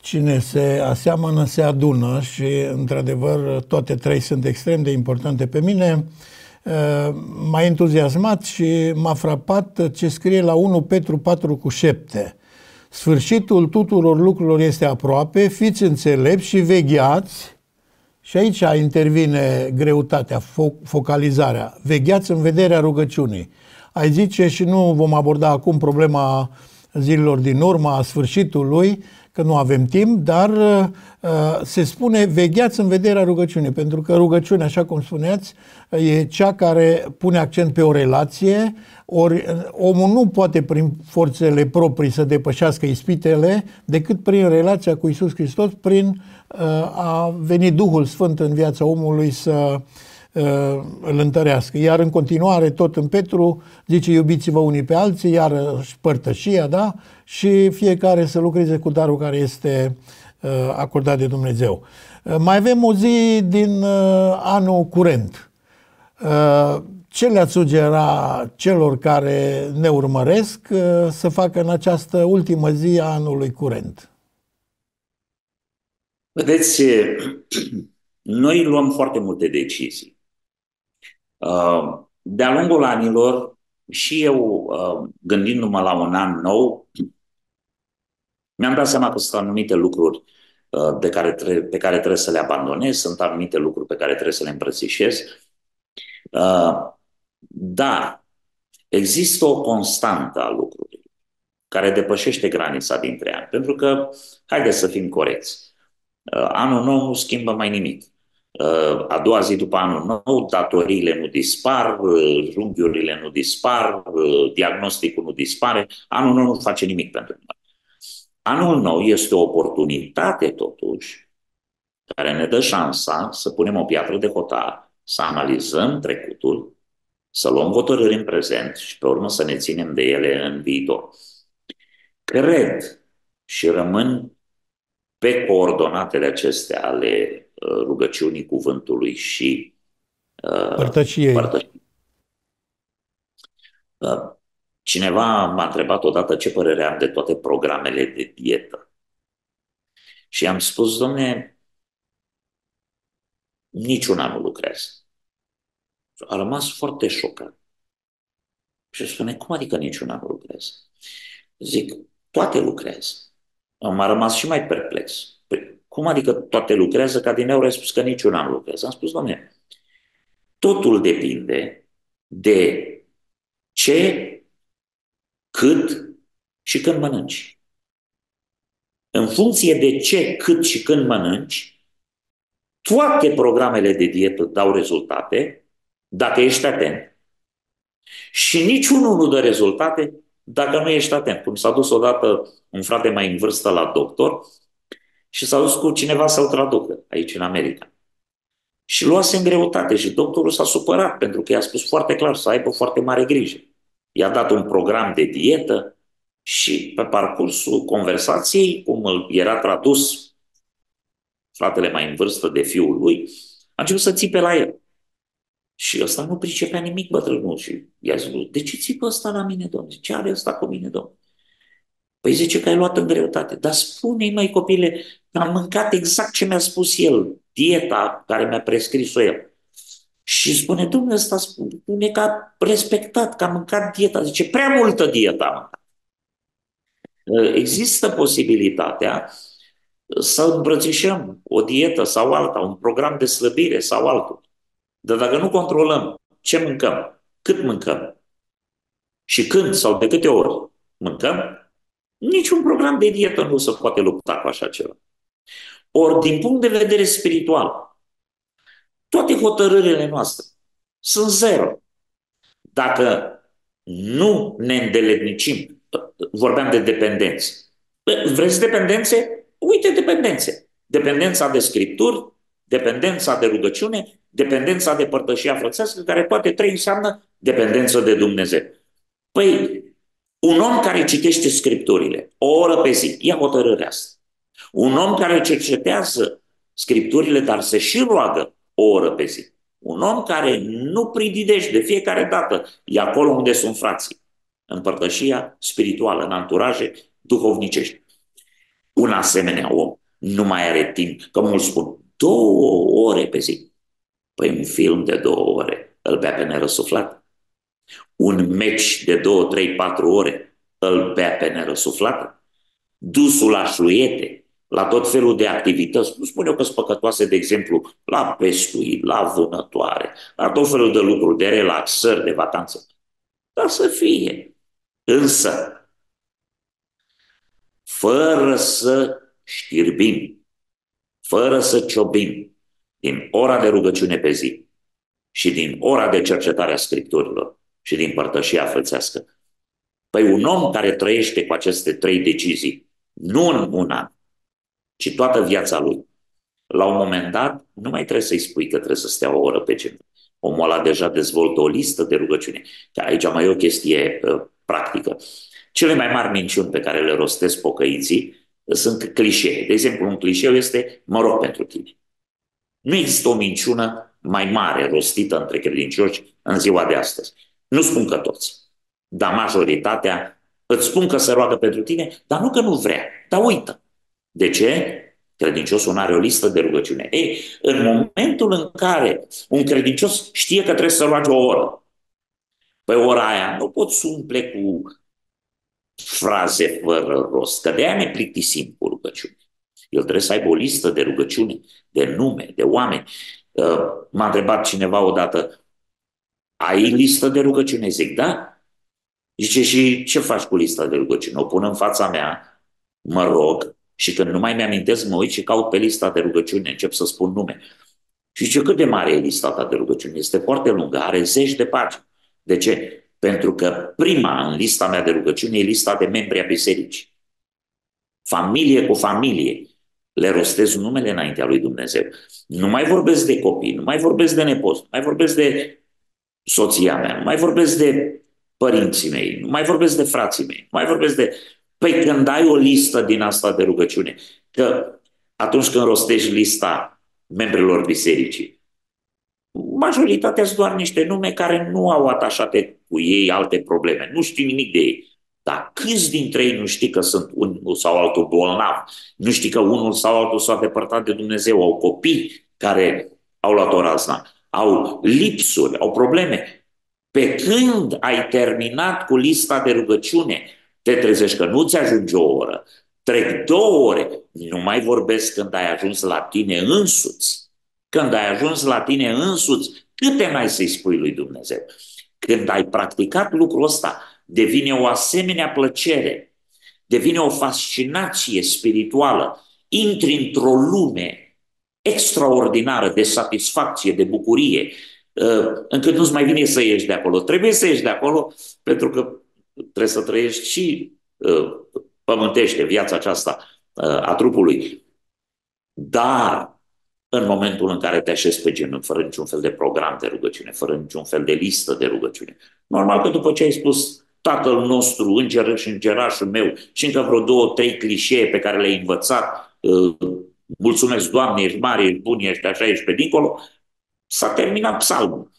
[SPEAKER 1] Cine se aseamănă se adună și, într-adevăr, toate trei sunt extrem de importante pe mine. M-a entuziasmat și m-a frapat ce scrie la 1 Petru 4 cu 7. Sfârșitul tuturor lucrurilor este aproape, fiți înțelepți și vegheați. Și aici intervine greutatea, fo- focalizarea. Vegheați în vederea rugăciunii. Ai zice și nu vom aborda acum problema zilelor din urmă, a sfârșitului, că nu avem timp, dar uh, se spune vegheați în vederea rugăciunii, pentru că rugăciunea, așa cum spuneați, e cea care pune accent pe o relație, ori uh, omul nu poate prin forțele proprii să depășească ispitele, decât prin relația cu Isus Hristos, prin uh, a veni Duhul Sfânt în viața omului să uh, Uh, îl întărească. Iar în continuare, tot în Petru, zice iubiți-vă unii pe alții, iar părtășia, da? Și fiecare să lucreze cu darul care este uh, acordat de Dumnezeu. Uh, mai avem o zi din anul curent. Ce le-ați sugera celor care ne urmăresc să facă în această ultimă zi a anului curent?
[SPEAKER 2] Vedeți, [CLEARS THROAT] noi luăm foarte multe decizii. Uh, de-a lungul anilor, și eu, uh, gândindu-mă la un an nou, mi-am dat seama că sunt anumite lucruri uh, de care tre- pe care trebuie să le abandonez, sunt anumite lucruri pe care trebuie să le îmbrățișez. Dar există o constantă a lucrurilor care depășește granița dintre ani. Pentru că, haideți să fim corecți, anul nou nu schimbă mai nimic. A doua zi după anul nou, datoriile nu dispar, junghiurile nu dispar, diagnosticul nu dispare, anul nou nu face nimic pentru noi. Anul nou este o oportunitate, totuși, care ne dă șansa să punem o piatră de hotar, să analizăm trecutul, să luăm hotărâri în prezent și pe urmă să ne ținem de ele în viitor. Cred și rămân pe coordonatele acestea ale Uh, rugăciunii cuvântului și
[SPEAKER 1] uh, părtășiei. părtășiei.
[SPEAKER 2] Uh, Cineva m-a întrebat odată ce părere am de toate programele de dietă. Și am spus, domne, niciuna nu lucrează. A rămas foarte șocat. Și spune, cum adică niciuna nu lucrează? Zic, toate lucrează. M-a rămas și mai perplex. Păi, cum adică toate lucrează? Ca din eu a spus că niciuna nu lucrează. Am spus, domne, totul depinde de ce cât și când mănânci. În funcție de ce, cât și când mănânci, toate programele de dietă dau rezultate dacă ești atent. Și niciunul nu dă rezultate dacă nu ești atent. Cum s-a dus odată un frate mai în vârstă la doctor și s-a dus cu cineva să-l traducă aici în America. Și luase în greutate și doctorul s-a supărat pentru că i-a spus foarte clar să aibă foarte mare grijă i-a dat un program de dietă și pe parcursul conversației, cum îl era tradus fratele mai în vârstă de fiul lui, a început să țipe la el. Și ăsta nu pricepea nimic bătrânul și i-a zis, de ce țipă ăsta la mine, domnule? Ce are ăsta cu mine, domnule? Păi zice că ai luat în greutate. Dar spune-i, mai copile, că am mâncat exact ce mi-a spus el, dieta care mi-a prescris-o el. Și spune, domnule, ăsta spune că a respectat, că a mâncat dieta. Zice, prea multă dieta a mâncat. Există posibilitatea să îmbrățișăm o dietă sau alta, un program de slăbire sau altul. Dar dacă nu controlăm ce mâncăm, cât mâncăm și când sau de câte ori mâncăm, niciun program de dietă nu se poate lupta cu așa ceva. Ori, din punct de vedere spiritual, toate hotărârile noastre sunt zero. Dacă nu ne îndeletnicim, vorbeam de dependențe. Vreți dependențe? Uite dependențe. Dependența de scripturi, dependența de rugăciune, dependența de părtășia frățească, care toate trei înseamnă dependență de Dumnezeu. Păi, un om care citește scripturile o oră pe zi, ia hotărârea asta. Un om care cercetează scripturile, dar se și roagă o oră pe zi. Un om care nu prididește de fiecare dată, e acolo unde sunt frații, în părtășia spirituală, în anturaje duhovnicești. Un asemenea om nu mai are timp, că mulți spun, două ore pe zi. Păi un film de două ore îl bea pe nerăsuflat. Un meci de două, trei, patru ore îl bea pe nerăsuflat. Dusul la șluiete, la tot felul de activități. Nu spun eu că sunt păcătoase, de exemplu, la pescuit, la vânătoare, la tot felul de lucruri, de relaxări, de vacanță. Dar să fie. Însă, fără să știrbim, fără să ciobim din ora de rugăciune pe zi și din ora de cercetare a Scripturilor și din părtășia frățească. Păi un om care trăiește cu aceste trei decizii, nu în un an, ci toată viața lui. La un moment dat, nu mai trebuie să-i spui că trebuie să stea o oră pe genunchi. Omul ăla deja dezvoltă o listă de rugăciune. Aici mai e o chestie uh, practică. Cele mai mari minciuni pe care le rostesc pocăiții sunt clișee. De exemplu, un clișeu este mă rog pentru tine. Nu există o minciună mai mare rostită între credincioși în ziua de astăzi. Nu spun că toți, dar majoritatea îți spun că se roagă pentru tine, dar nu că nu vrea, dar uită. De ce? Credinciosul nu are o listă de rugăciune. Ei, în momentul în care un credincios știe că trebuie să roage o oră, pe ora aia nu poți umple cu fraze fără rost, că de aia ne plictisim cu rugăciune. El trebuie să aibă o listă de rugăciune, de nume, de oameni. Uh, m-a întrebat cineva odată, ai listă de rugăciune? Zic, da. Zice, și ce faci cu lista de rugăciune? O pun în fața mea, mă rog, și când nu mai mi-amintesc, mă uit și caut pe lista de rugăciune, încep să spun nume. Și ce cât de mare e lista ta de rugăciune? Este foarte lungă, are zeci de pagini. De ce? Pentru că prima în lista mea de rugăciune e lista de membri a bisericii. Familie cu familie. Le rostez numele înaintea lui Dumnezeu. Nu mai vorbesc de copii, nu mai vorbesc de nepoți, nu mai vorbesc de soția mea, nu mai vorbesc de părinții mei, nu mai vorbesc de frații mei, nu mai vorbesc de Păi când ai o listă din asta de rugăciune, că atunci când rostești lista membrilor bisericii, majoritatea sunt doar niște nume care nu au atașate cu ei alte probleme. Nu știi nimic de ei. Dar câți dintre ei nu știi că sunt unul sau altul bolnav? Nu știi că unul sau altul s-a depărtat de Dumnezeu? Au copii care au luat o razna, au lipsuri, au probleme. Pe când ai terminat cu lista de rugăciune, te trezești că nu ți ajunge o oră, trec două ore, nu mai vorbesc când ai ajuns la tine însuți. Când ai ajuns la tine însuți, câte mai să-i spui lui Dumnezeu? Când ai practicat lucrul ăsta, devine o asemenea plăcere, devine o fascinație spirituală, intri într-o lume extraordinară de satisfacție, de bucurie, uh, încât nu-ți mai vine să ieși de acolo. Trebuie să ieși de acolo pentru că trebuie să trăiești și uh, pământește viața aceasta uh, a trupului. Dar în momentul în care te așezi pe genunchi, fără niciun fel de program de rugăciune, fără niciun fel de listă de rugăciune. Normal că după ce ai spus Tatăl nostru, îngerul și îngerașul meu și încă vreo două, trei clișee pe care le-ai învățat, uh, mulțumesc Doamne, ești mare, ești bun, ești așa, ești pe dincolo, s-a terminat psalmul.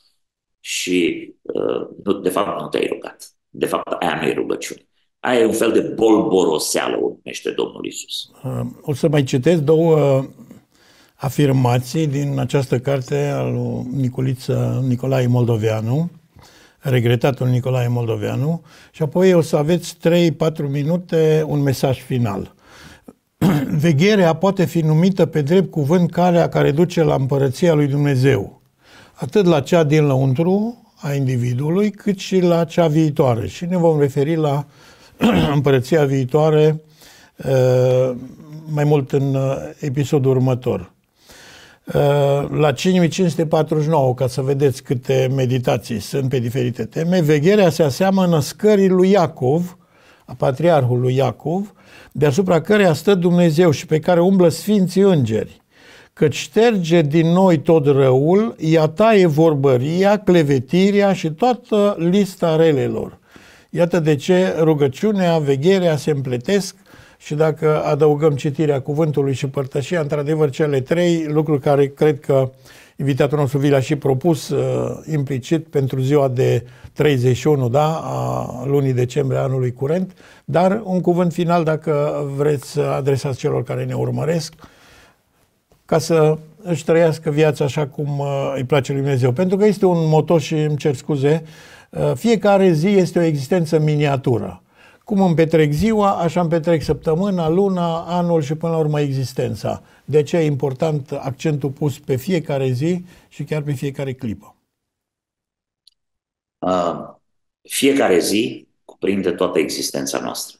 [SPEAKER 2] Și uh, de fapt nu te-ai rugat. De fapt aia nu e rugăciune. Aia e un fel de bolboroseală, o numește Domnul Isus.
[SPEAKER 1] Uh, o să mai citesc două afirmații din această carte al lui Nicoliță, Nicolae Moldoveanu, regretatul Nicolae Moldoveanu, și apoi o să aveți 3-4 minute un mesaj final. [CLEARS THROAT] Vegherea poate fi numită pe drept cuvânt calea care duce la împărăția lui Dumnezeu, atât la cea din lăuntru a individului, cât și la cea viitoare. Și ne vom referi la [CLEARS THROAT] împărăția viitoare uh, mai mult în uh, episodul următor. Uh, la 5549, ca să vedeți câte meditații sunt pe diferite teme, vegherea se aseamănă scării lui Iacov, a patriarhului Iacov, deasupra căreia stă Dumnezeu și pe care umblă Sfinții Îngeri, căci șterge din noi tot răul, ea taie vorbăria, clevetirea și toată lista relelor. Iată de ce rugăciunea, vegherea se împletesc și dacă adăugăm citirea cuvântului și părtășia, într-adevăr, cele trei lucruri care cred că invitatul nostru vi l-a și propus uh, implicit pentru ziua de 31 da, a lunii decembrie anului curent, dar un cuvânt final dacă vreți să adresați celor care ne urmăresc, ca să își trăiască viața așa cum uh, îi place lui Dumnezeu. Pentru că este un moto și îmi cer scuze, uh, fiecare zi este o existență miniatură. Cum îmi petrec ziua, așa îmi petrec săptămâna, luna, anul și până la urmă existența. De ce e important accentul pus pe fiecare zi și chiar pe fiecare clipă?
[SPEAKER 2] Uh, fiecare zi cuprinde toată existența noastră.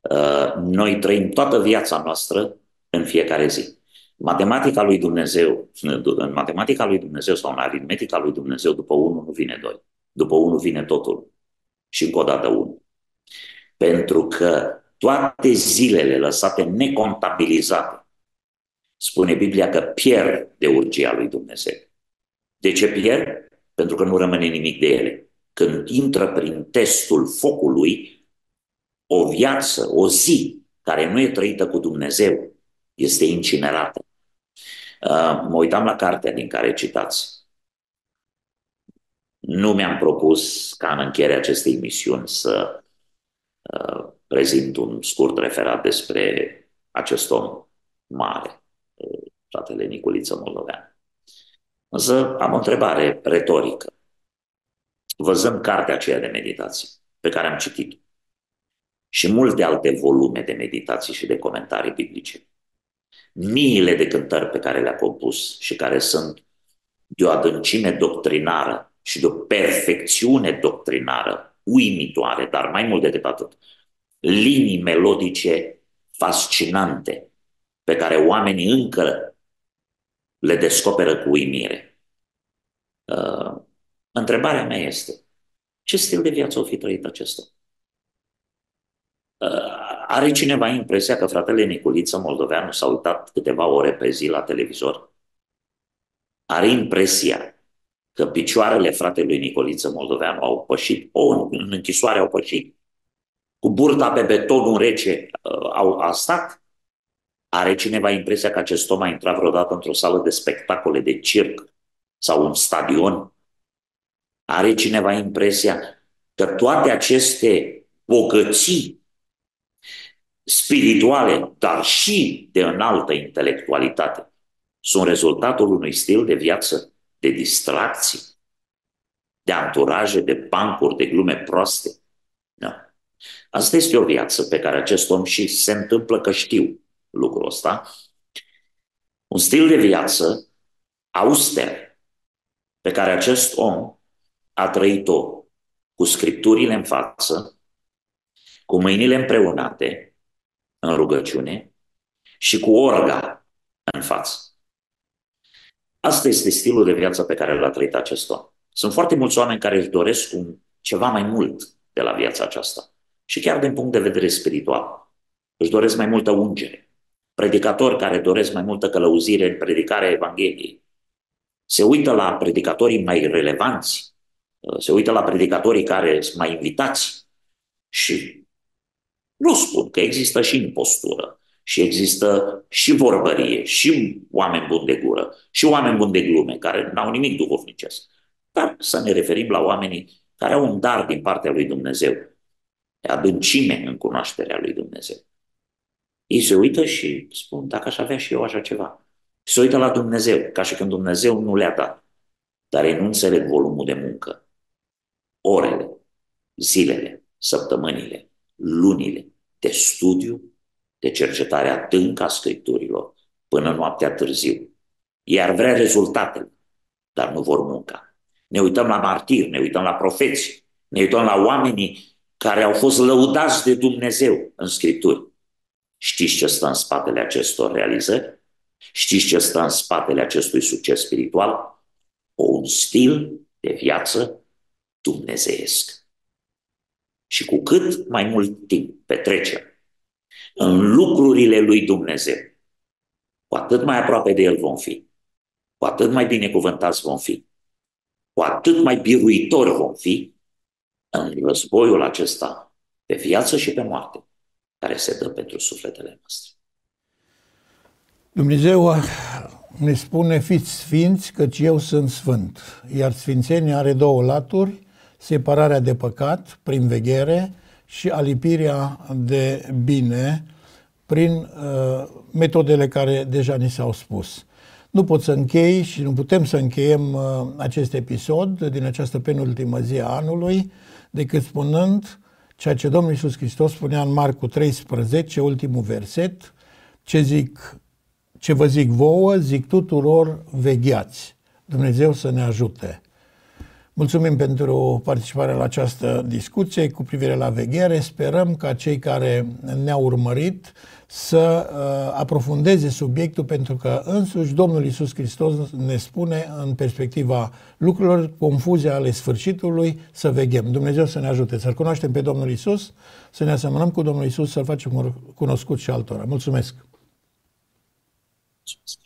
[SPEAKER 2] Uh, noi trăim toată viața noastră în fiecare zi. Matematica lui Dumnezeu, în matematica lui Dumnezeu sau în aritmetica lui Dumnezeu, după 1 nu vine 2. După 1 vine totul. Și încă o dată 1. Pentru că toate zilele lăsate necontabilizate, spune Biblia că pierd de urgia lui Dumnezeu. De ce pierd? Pentru că nu rămâne nimic de ele. Când intră prin testul focului, o viață, o zi care nu e trăită cu Dumnezeu, este incinerată. Uh, mă uitam la cartea din care citați. Nu mi-am propus ca în încheierea acestei emisiuni să Uh, prezint un scurt referat despre acest om mare, uh, fratele Niculiță Moldovean. Însă am o întrebare retorică. Văzând cartea aceea de meditații pe care am citit și multe alte volume de meditații și de comentarii biblice, miile de cântări pe care le-a compus și care sunt de o adâncime doctrinară și de o perfecțiune doctrinară uimitoare, dar mai mult decât atât, linii melodice fascinante pe care oamenii încă le descoperă cu uimire. Uh, întrebarea mea este, ce stil de viață o fi trăit acesta? Uh, are cineva impresia că fratele Niculiță Moldoveanu s-a uitat câteva ore pe zi la televizor? Are impresia că picioarele fratelui Nicoliță Moldoveanu au pășit, o, în închisoare au pășit, cu burta pe betonul rece uh, au, a stat. Are cineva impresia că acest om a intrat vreodată într-o sală de spectacole de circ sau un stadion? Are cineva impresia că toate aceste bogății spirituale, dar și de înaltă intelectualitate, sunt rezultatul unui stil de viață de distracție, de anturaje, de bancuri, de glume proaste. Nu. Asta este o viață pe care acest om și se întâmplă că știu lucrul ăsta. Un stil de viață auster pe care acest om a trăit-o cu scripturile în față, cu mâinile împreunate în rugăciune și cu orga în față. Asta este stilul de viață pe care l-a trăit acest om. Sunt foarte mulți oameni care își doresc un, ceva mai mult de la viața aceasta. Și chiar din punct de vedere spiritual. Își doresc mai multă ungere. Predicatori care doresc mai multă călăuzire în predicarea Evangheliei. Se uită la predicatorii mai relevanți. Se uită la predicatorii care sunt mai invitați. Și nu spun că există și impostură. Și există și vorbărie, și oameni buni de gură, și oameni buni de glume, care n-au nimic duhovnicesc. Dar să ne referim la oamenii care au un dar din partea lui Dumnezeu, de adâncime în cunoașterea lui Dumnezeu. Ei se uită și spun, dacă aș avea și eu așa ceva. Se uită la Dumnezeu, ca și când Dumnezeu nu le-a dat. Dar ei nu înțeleg volumul de muncă, orele, zilele, săptămânile, lunile de studiu, de cercetare adâncă a Scripturilor, până noaptea târziu. Iar vrea rezultatele, dar nu vor munca. Ne uităm la martiri, ne uităm la profeți, ne uităm la oamenii care au fost lăudați de Dumnezeu în Scripturi. Știți ce stă în spatele acestor realizări? Știți ce stă în spatele acestui succes spiritual? O, un stil de viață dumnezeiesc. Și cu cât mai mult timp petrecem în lucrurile lui Dumnezeu, cu atât mai aproape de El vom fi, cu atât mai binecuvântați vom fi cu atât mai biruitori vom fi în războiul acesta pe viață și pe moarte care se dă pentru sufletele noastre.
[SPEAKER 1] Dumnezeu ne spune, fiți sfinți, căci eu sunt sfânt. Iar sfințenia are două laturi, separarea de păcat prin veghere și alipirea de bine prin uh, metodele care deja ni s-au spus. Nu pot să închei și nu putem să încheiem uh, acest episod din această penultimă zi a anului decât spunând ceea ce Domnul Iisus Hristos spunea în Marcu 13, ultimul verset, ce zic, ce vă zic vouă, zic tuturor, vegheați. Dumnezeu să ne ajute. Mulțumim pentru participarea la această discuție cu privire la veghere. Sperăm ca cei care ne-au urmărit să uh, aprofundeze subiectul pentru că însuși Domnul Isus Hristos ne spune în perspectiva lucrurilor confuze ale sfârșitului să veghem. Dumnezeu să ne ajute să-L cunoaștem pe Domnul Isus, să ne asemănăm cu Domnul Isus, să-L facem cunoscut și altora. Mulțumesc! Mulțumesc.